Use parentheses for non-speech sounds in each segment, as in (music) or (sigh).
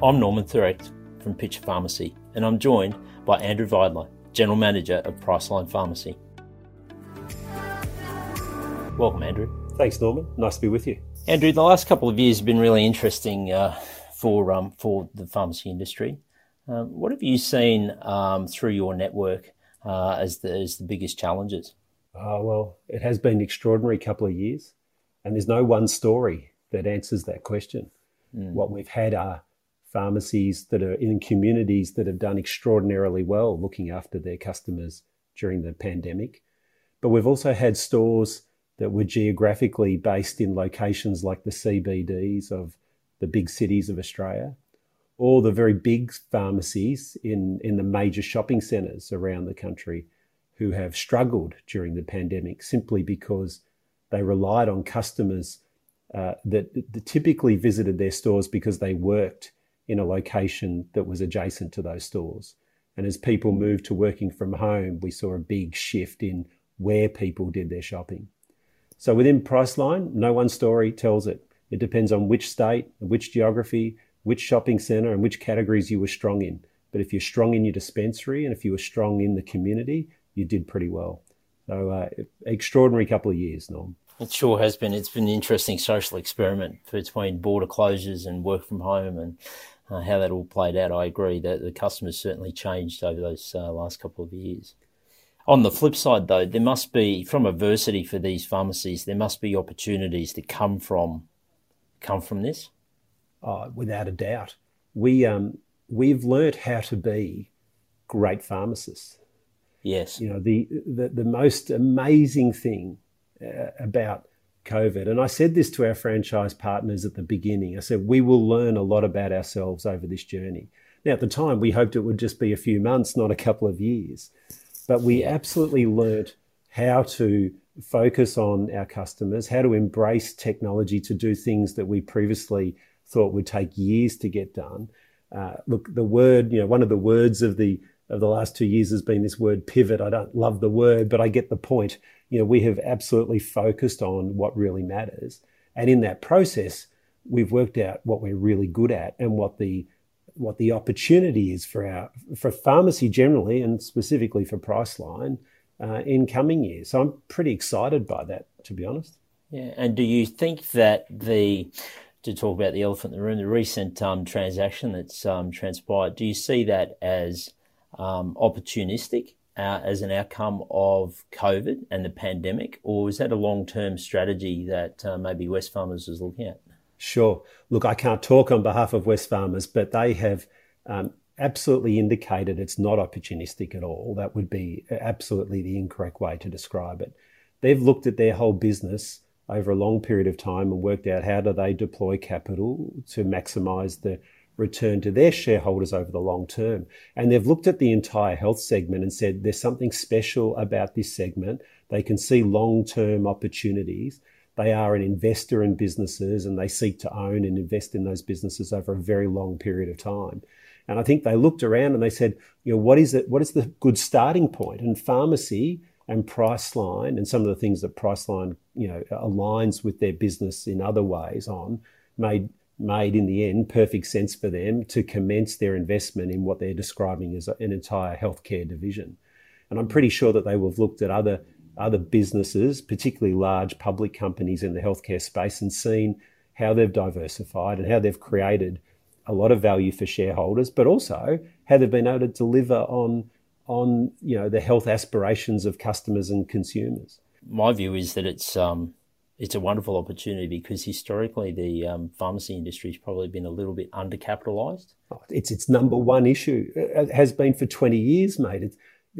I'm Norman Thurecht from Pitcher Pharmacy, and I'm joined by Andrew Vidler, General Manager of Priceline Pharmacy. Welcome, Andrew. Thanks, Norman. Nice to be with you. Andrew, the last couple of years have been really interesting uh, for um, for the pharmacy industry. Um, what have you seen um, through your network uh, as the as the biggest challenges? Uh, well, it has been an extraordinary couple of years, and there's no one story that answers that question. Mm. What we've had are pharmacies that are in communities that have done extraordinarily well looking after their customers during the pandemic. But we've also had stores that were geographically based in locations like the CBDs of the big cities of Australia, or the very big pharmacies in, in the major shopping centres around the country who have struggled during the pandemic simply because they relied on customers uh, that, that typically visited their stores because they worked in a location that was adjacent to those stores. And as people moved to working from home, we saw a big shift in where people did their shopping. So within Priceline, no one story tells it. It depends on which state, which geography, which shopping centre, and which categories you were strong in. But if you're strong in your dispensary and if you were strong in the community, you did pretty well. So, uh, extraordinary couple of years, Norm. It sure has been. It's been an interesting social experiment between border closures and work from home and uh, how that all played out. I agree that the customers certainly changed over those uh, last couple of years. On the flip side, though, there must be, from adversity for these pharmacies, there must be opportunities to come from come from this. Oh, without a doubt, we um, we've learnt how to be great pharmacists. Yes, you know the the, the most amazing thing uh, about COVID. And I said this to our franchise partners at the beginning. I said, we will learn a lot about ourselves over this journey. Now, at the time, we hoped it would just be a few months, not a couple of years. But we absolutely learnt how to focus on our customers, how to embrace technology to do things that we previously thought would take years to get done. Uh, look, the word, you know, one of the words of the of the last two years has been this word pivot. I don't love the word, but I get the point you know, we have absolutely focused on what really matters. And in that process, we've worked out what we're really good at and what the what the opportunity is for our for pharmacy generally and specifically for Priceline uh, in coming years. So I'm pretty excited by that, to be honest. Yeah, and do you think that the to talk about the elephant in the room, the recent um, transaction that's um, transpired, do you see that as um, opportunistic uh, as an outcome of COVID and the pandemic, or is that a long term strategy that uh, maybe Wesfarmers is looking at? Sure. Look, I can't talk on behalf of Wesfarmers, but they have um, absolutely indicated it's not opportunistic at all. That would be absolutely the incorrect way to describe it. They've looked at their whole business over a long period of time and worked out how do they deploy capital to maximize the return to their shareholders over the long term. And they've looked at the entire health segment and said there's something special about this segment. They can see long term opportunities. They are an investor in businesses and they seek to own and invest in those businesses over a very long period of time. And I think they looked around and they said, you know, what is it? What is the good starting point? And pharmacy and Priceline and some of the things that Priceline, you know, aligns with their business in other ways on made made in the end perfect sense for them to commence their investment in what they're describing as an entire healthcare division. And I'm pretty sure that they will have looked at other other businesses, particularly large public companies in the healthcare space, and seen how they've diversified and how they've created a lot of value for shareholders, but also how they've been able to deliver on on you know the health aspirations of customers and consumers. My view is that it's um, it's a wonderful opportunity because historically the um, pharmacy industry has probably been a little bit undercapitalised. Oh, it's its number one issue. It has been for 20 years, mate. It's,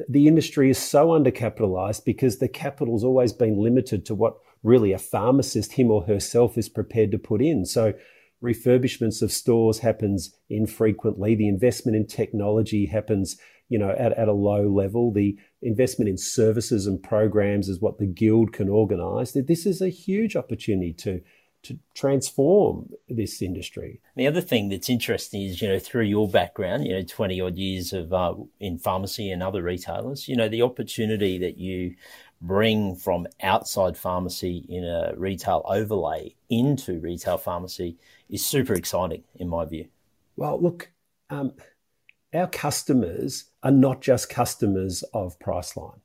the industry is so undercapitalised because the capital's always been limited to what really a pharmacist, him or herself, is prepared to put in. So refurbishments of stores happens infrequently. The investment in technology happens you know, at, at a low level. The investment in services and programs is what the guild can organise. This is a huge opportunity to to transform this industry. The other thing that's interesting is, you know, through your background, you know, 20 odd years of uh, in pharmacy and other retailers, you know, the opportunity that you bring from outside pharmacy in a retail overlay into retail pharmacy is super exciting in my view. Well, look, um, our customers are not just customers of Priceline.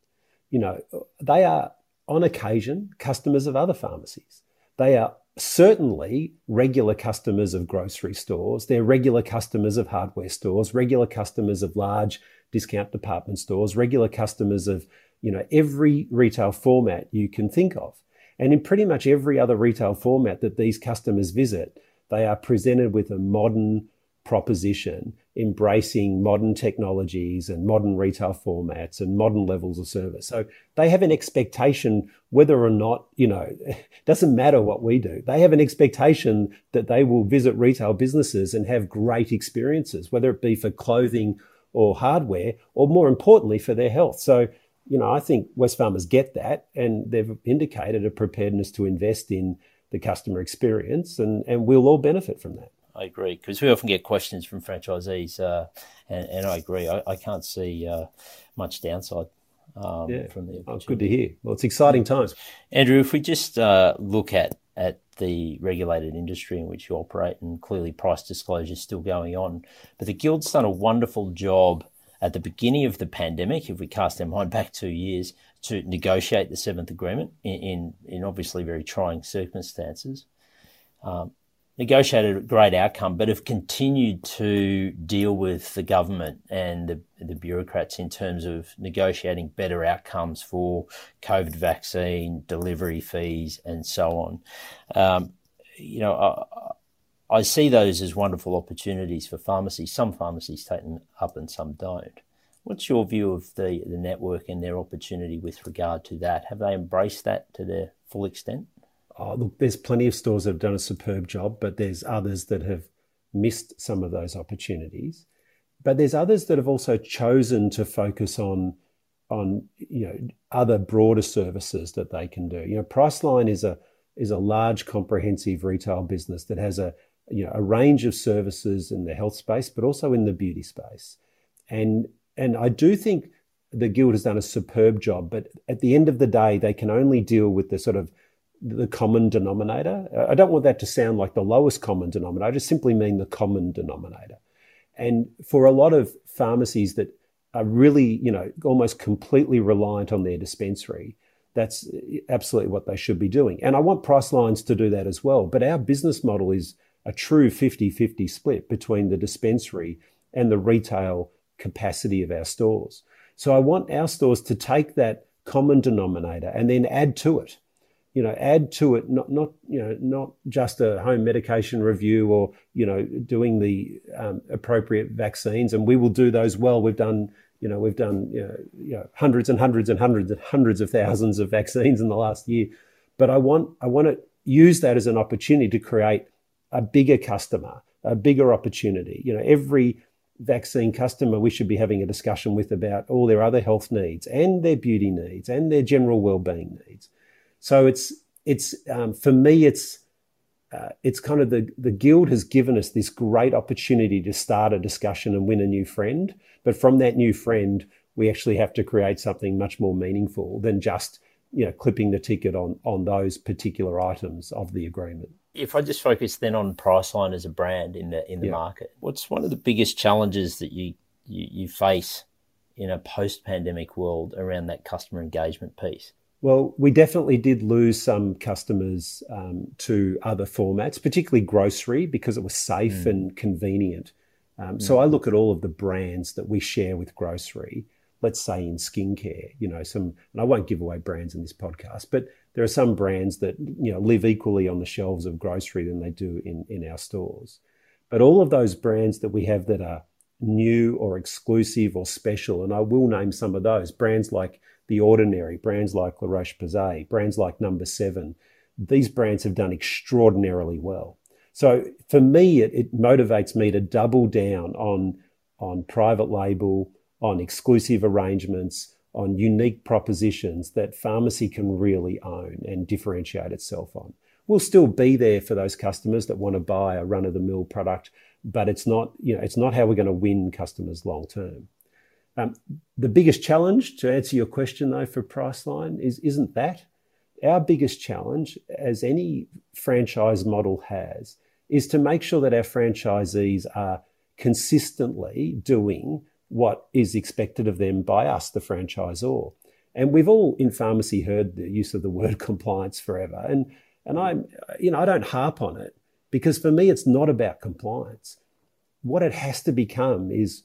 You know, they are on occasion customers of other pharmacies. They are certainly regular customers of grocery stores. They're regular customers of hardware stores, regular customers of large discount department stores, regular customers of, you know, every retail format you can think of. And in pretty much every other retail format that these customers visit, they are presented with a modern proposition embracing modern technologies and modern retail formats and modern levels of service. So they have an expectation whether or not, you know, it (laughs) doesn't matter what we do. They have an expectation that they will visit retail businesses and have great experiences, whether it be for clothing or hardware, or more importantly, for their health. So, you know, I think Wesfarmers get that and they've indicated a preparedness to invest in the customer experience and, and we'll all benefit from that. I agree because we often get questions from franchisees, uh, and, and, I agree. I, I can't see uh, much downside um, yeah. from the. Oh, good to hear. Well, it's exciting times, Andrew. If we just uh, look at at the regulated industry in which you operate, and clearly price disclosure is still going on, but the guild's done a wonderful job at the beginning of the pandemic. If we cast our mind back two years, to negotiate the seventh agreement in in, in obviously very trying circumstances. Um, negotiated a great outcome, but have continued to deal with the government and the, the bureaucrats in terms of negotiating better outcomes for COVID vaccine, delivery fees, and so on. Um, you know, I, I, see those as wonderful opportunities for pharmacies. Some pharmacies take them up and some don't. What's your view of the, the network and their opportunity with regard to that? Have they embraced that to their full extent? Oh, look, there's plenty of stores that have done a superb job, but there's others that have missed some of those opportunities. But there's others that have also chosen to focus on on you know other broader services that they can do. You know, Priceline is a is a large comprehensive retail business that has a you know a range of services in the health space, but also in the beauty space. And and I do think the guild has done a superb job, but at the end of the day, they can only deal with the sort of the common denominator. I don't want that to sound like the lowest common denominator. I just simply mean the common denominator. And for a lot of pharmacies that are really, you know, almost completely reliant on their dispensary, that's absolutely what they should be doing. And I want Pricelines to do that as well. But our business model is a true 50 50 split between the dispensary and the retail capacity of our stores. So I want our stores to take that common denominator and then add to it you know, add to it not not you know not just a home medication review or you know doing the um, appropriate vaccines, and we will do those well. We've done you know we've done you know, you know hundreds and hundreds and hundreds and hundreds of thousands of vaccines in the last year, but I want I want to use that as an opportunity to create a bigger customer, a bigger opportunity. You know, every vaccine customer we should be having a discussion with about all their other health needs and their beauty needs and their general well-being needs so it's it's um, for me it's uh, it's kind of the the guild has given us this great opportunity to start a discussion and win a new friend. But from that new friend, we actually have to create something much more meaningful than just you know clipping the ticket on on those particular items of the agreement. If I just focus then on Priceline as a brand in the in the yeah. market, what's one of the biggest challenges that you, you, you face in a post pandemic world around that customer engagement piece? Well, we definitely did lose some customers um, to other formats, particularly grocery, because it was safe mm. and convenient. Um, mm. So I look at all of the brands that we share with grocery. Let's say in skincare, you know, some, and I won't give away brands in this podcast, but there are some brands that you know live equally on the shelves of grocery than they do in in our stores. But all of those brands that we have that are new or exclusive or special, and I will name some of those brands like the Ordinary, brands like La Roche Posay, brands like Number Seven. These brands have done extraordinarily well. So for me, it, it motivates me to double down on, on private label, on exclusive arrangements, on unique propositions that pharmacy can really own and differentiate itself on. We'll still be there for those customers that want to buy a run of the mill product, but it's not, you know, it's not how we're going to win customers long term. Um, the biggest challenge, to answer your question though, for Priceline is isn't that our biggest challenge, as any franchise model has, is to make sure that our franchisees are consistently doing what is expected of them by us, the franchisor. And we've all in pharmacy heard the use of the word (laughs) compliance forever. And, and I'm, you know, I don't harp on it because for me, it's not about compliance. What it has to become is,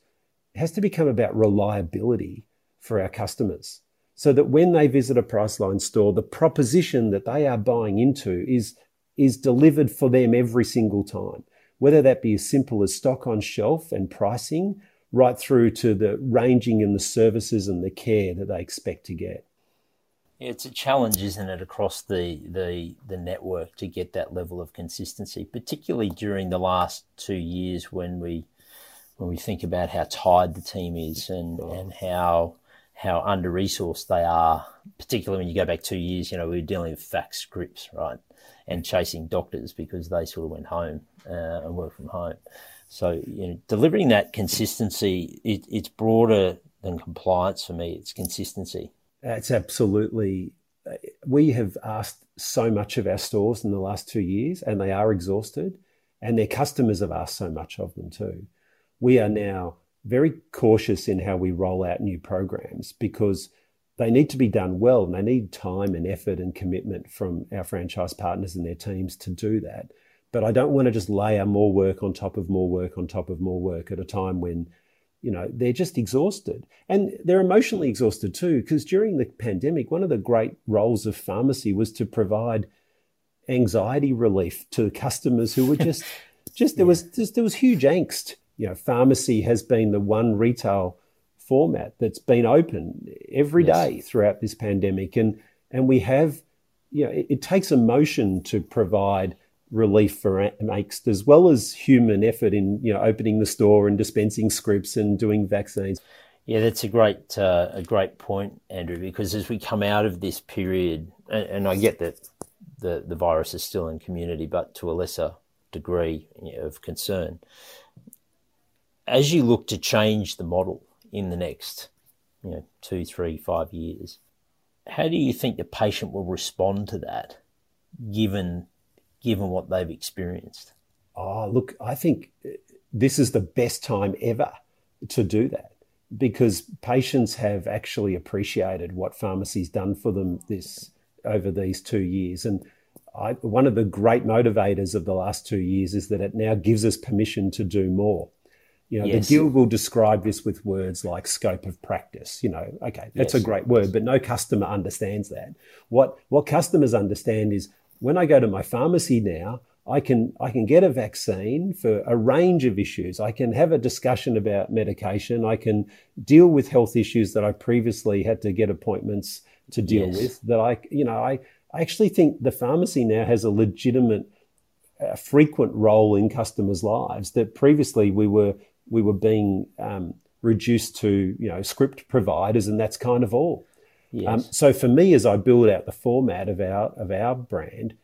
has to become about reliability for our customers so that when they visit a Priceline store, the proposition that they are buying into is, is delivered for them every single time, whether that be as simple as stock on shelf and pricing right through to the ranging and the services and the care that they expect to get. It's a challenge, isn't it, across the, the, the network to get that level of consistency, particularly during the last two years when we when we think about how tired the team is and, oh. and how how under resourced they are, particularly when you go back two years, you know, we were dealing with fax scripts, right? And chasing doctors because they sort of went home uh, and worked from home. So, you know, delivering that consistency, it, it's broader than compliance for me. It's consistency. It's absolutely. Uh, we have asked so much of our stores in the last two years, and they are exhausted, and their customers have asked so much of them too. We are now very cautious in how we roll out new programs because they need to be done well and they need time and effort and commitment from our franchise partners and their teams to do that. But I don't want to just layer more work on top of more work on top of more work at a time when, you know, they're just exhausted. And they're emotionally exhausted too, because during the pandemic, one of the great roles of pharmacy was to provide anxiety relief to customers who were (laughs) just, just there was just, there was huge angst. You know, pharmacy has been the one retail format that's been open every yes. day throughout this pandemic, and and we have, you know, it, it takes emotion to provide relief for angst as well as human effort in you know opening the store and dispensing scripts and doing vaccines. Yeah, that's a great uh, a great point, Andrew. Because as we come out of this period, and, and, I get that the the virus is still in community, but to a lesser degree of concern. As you look to change the model in the next, you know, two, three, five years, how do you think the patient will respond to that, given given what they've experienced? Oh, look, I think uh, this is the best time ever to do that because patients have actually appreciated what pharmacy's done for them this over these two years. And I, one of the great motivators of the last two years is that it now gives us permission to do more. You know, yes. the guild will describe this with words like scope of practice. You know, okay, that's yes. a great word, but no customer understands that. What what customers understand is when I go to my pharmacy now, I can I can get a vaccine for a range of issues. I can have a discussion about medication. I can deal with health issues that I previously had to get appointments to deal yes. with. That I you know I I actually think the pharmacy now has a legitimate uh, frequent role in customers' lives that previously we were we were being um, reduced to you know script providers and that's kind of all. Yes. Um, so for me, as I build out the format of our of our brand,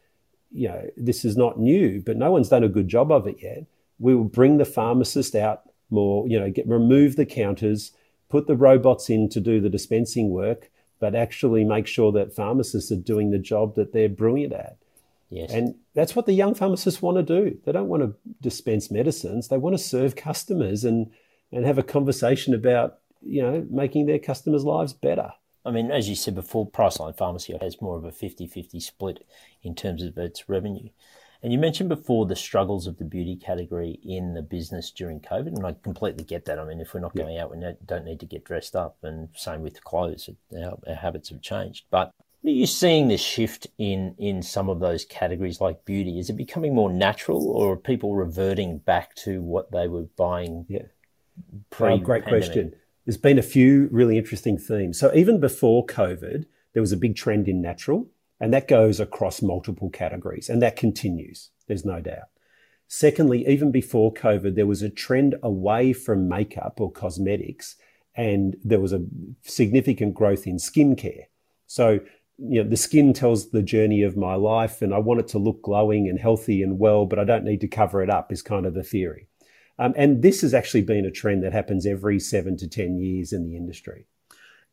you know, this is not new, but no one's done a good job of it yet. We will bring the pharmacist out more, you know, get remove the counters, put the robots in to do the dispensing work, but actually make sure that pharmacists are doing the job that they're brilliant at. Yes. And that's what the young pharmacists want to do. They don't want to dispense medicines. They want to serve customers and and have a conversation about, you know, making their customers' lives better. I mean, as you said before, Priceline Pharmacy has more of a 50 50 split in terms of its revenue. And you mentioned before the struggles of the beauty category in the business during COVID, and I completely get that. I mean, if we're not going out, we don't need to get dressed up, and same with clothes. Our, our habits have changed. But are you seeing this shift in in some of those categories like beauty? Is it becoming more natural, or are people reverting back to what they were buying? Yeah, oh, pre- great question there's been a few really interesting themes. So even before COVID, there was a big trend in natural, and that goes across multiple categories, and that continues. There's no doubt. Secondly, even before COVID, there was a trend away from makeup or cosmetics, and there was a significant growth in skincare. So, you know, the skin tells the journey of my life, and I want it to look glowing and healthy and well, but I don't need to cover it up, is kind of the theory. Um, and this has actually been a trend that happens every seven to 10 years in the industry.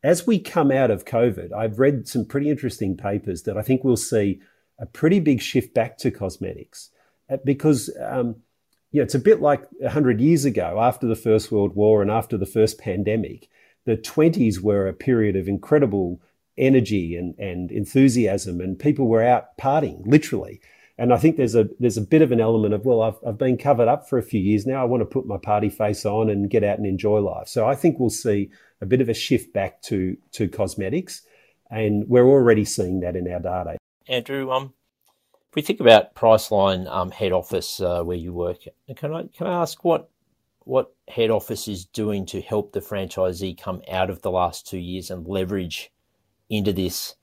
As we come out of COVID, I've read some pretty interesting papers that I think we'll see a pretty big shift back to cosmetics uh, because um, you know, it's a bit like 100 years ago after the First World War and after the first pandemic. The 20s were a period of incredible energy and, and enthusiasm, and people were out partying, literally. And I think there's a there's a bit of an element of well, I've I've been covered up for a few years now. I want to put my party face on and get out and enjoy life. So I think we'll see a bit of a shift back to to cosmetics, and we're already seeing that in our data. Andrew, um, if we think about Priceline um, head office uh, where you work, can I can I ask what what head office is doing to help the franchisee come out of the last two years and leverage into this,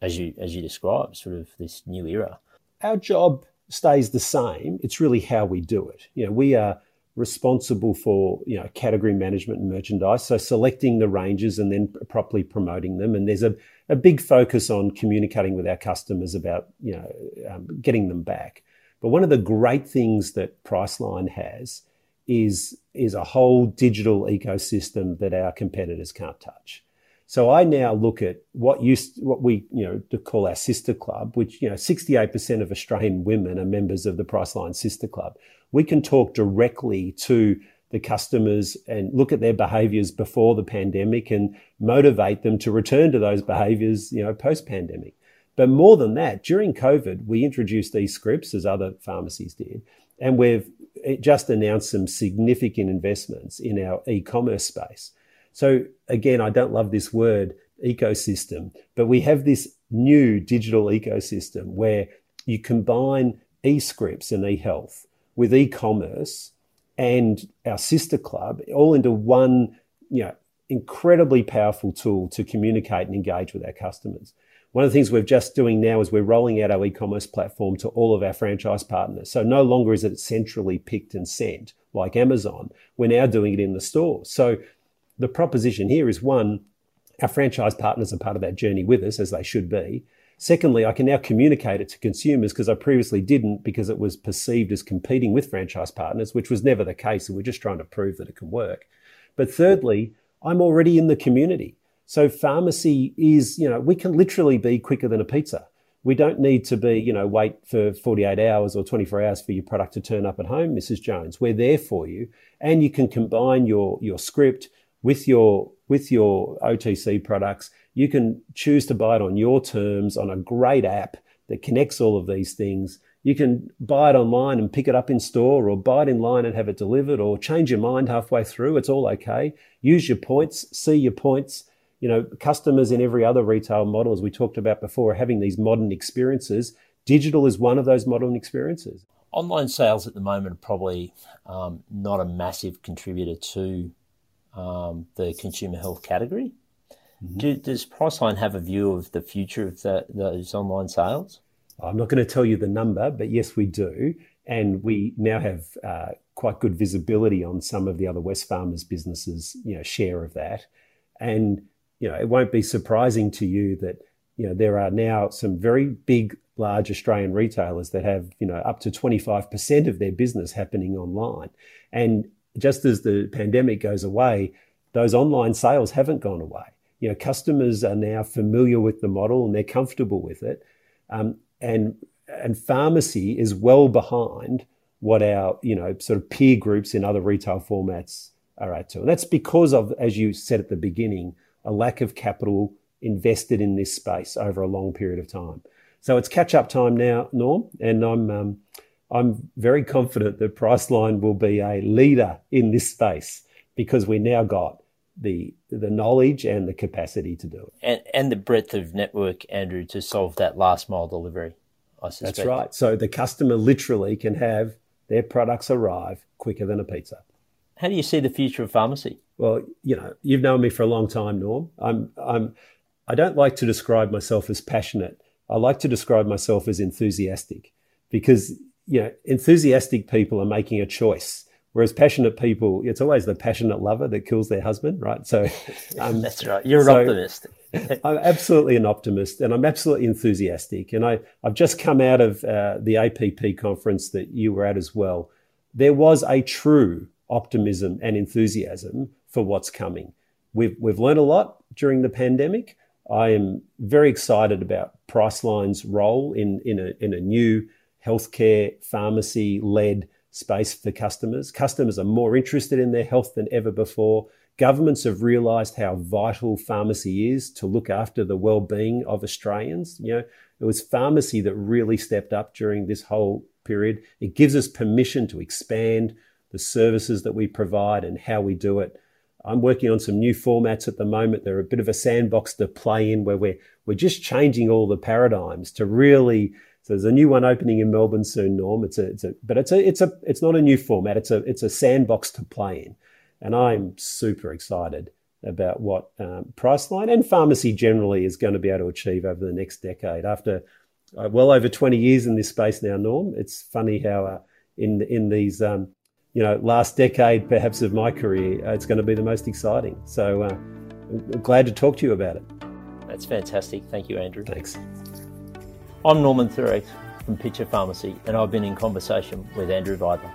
as you as you described, sort of this new era? Our job stays the same. It's really how we do it. You know, we are responsible for you know category management and merchandise, so selecting the ranges and then properly promoting them. And there's a a big focus on communicating with our customers about you know um, getting them back. But one of the great things that Priceline has is is a whole digital ecosystem that our competitors can't touch. So I now look at what used what we you know to call our sister club, which you know 68% of Australian women are members of the Priceline Sister Club. We can talk directly to the customers and look at their behaviors before the pandemic and motivate them to return to those behaviors, you know, post pandemic. But more than that, during COVID, we introduced e-scripts as other pharmacies did, and we've eh, just announced some significant investments in our e-commerce space. So again, I don't love this word ecosystem, but we have this new digital ecosystem where you combine e-scripts and e-health with e-commerce and our sister club all into one, you know, incredibly powerful tool to communicate and engage with our customers. One of the things we're just doing now is we're rolling out our e-commerce platform to all of our franchise partners. So no longer is it centrally picked and sent like Amazon. We're now doing it in the store. So the proposition here is one, our franchise partners are part of that journey with us as they should be. Secondly, I can now communicate it to consumers because I previously didn't because it was perceived as competing with franchise partners, which was never the case. And we're just trying to prove that it can work. But thirdly, I'm already in the community. So pharmacy is, you know, we can literally be quicker than a pizza. We don't need to be, you know, wait for 48 hours or 24 hours for your product to turn up at home, Mrs. Jones. We're there for you. And you can combine your, your script with your, with your OTC products you can choose to buy it on your terms on a great app that connects all of these things. You can buy it online and pick it up in store or buy it in line and have it delivered or change your mind halfway through. It's all okay. Use your points, see your points. You know, customers in every other retail model, as we talked about before, are having these modern experiences. Digital is one of those modern experiences. Online sales at the moment are probably um, not a massive contributor to um, the consumer health category. Mm-hmm. Do, does Priceline have a view of the future of the, those online sales? I'm not going to tell you the number, but yes, we do. And we now have uh, quite good visibility on some of the other Wesfarmers businesses, you know, share of that. And, you know, it won't be surprising to you that, you know, there are now some very big, large Australian retailers that have, you know, up to 25% of their business happening online. And just as the pandemic goes away, those online sales haven't gone away you know, customers are now familiar with the model and they're comfortable with it. Um, and and pharmacy is well behind what our you know sort of peer groups in other retail formats are at to. And that's because of, as you said at the beginning, a lack of capital invested in this space over a long period of time. So it's catch up time now, Norm, and I'm um, I'm very confident that Priceline will be a leader in this space because we now got the the knowledge and the capacity to do it. And and the breadth of network, Andrew, to solve that last mile delivery. I suspect. That's right. So the customer literally can have their products arrive quicker than a pizza. How do you see the future of pharmacy? Well, you know, you've known me for a long time, Norm. I'm I'm I don't like to describe myself as passionate. I like to describe myself as enthusiastic because you know, enthusiastic people are making a choice Whereas passionate people, it's always the passionate lover that kills their husband, right? So (laughs) um, that's right. You're so an optimist. (laughs) I'm absolutely an optimist, and I'm absolutely enthusiastic. And I, I've just come out of uh, the APP conference that you were at as well. There was a true optimism and enthusiasm for what's coming. We've we've learned a lot during the pandemic. I am very excited about Priceline's role in in a in a new healthcare pharmacy led space for customers. Customers are more interested in their health than ever before. Governments have realised how vital pharmacy is to look after the well-being of Australians. You know, it was pharmacy that really stepped up during this whole period. It gives us permission to expand the services that we provide and how we do it. I'm working on some new formats at the moment. They're a bit of a sandbox to play in where we're we're just changing all the paradigms to really so there's a new one opening in Melbourne soon, Norm. It's a, it's a but it's a it's a it's not a new format. It's a it's a sandbox to play in. And I'm super excited about what um, Priceline and pharmacy generally is going to be able to achieve over the next decade. After uh, well over 20 years in this space now, Norm, it's funny how uh, in in these um, you know last decade perhaps of my career, uh, it's going to be the most exciting. So uh, I'm glad to talk to you about it. That's fantastic. Thank you, Andrew. Thanks. I'm Norman Thurecht from Pitcher Pharmacy, and I've been in conversation with Andrew Vidler.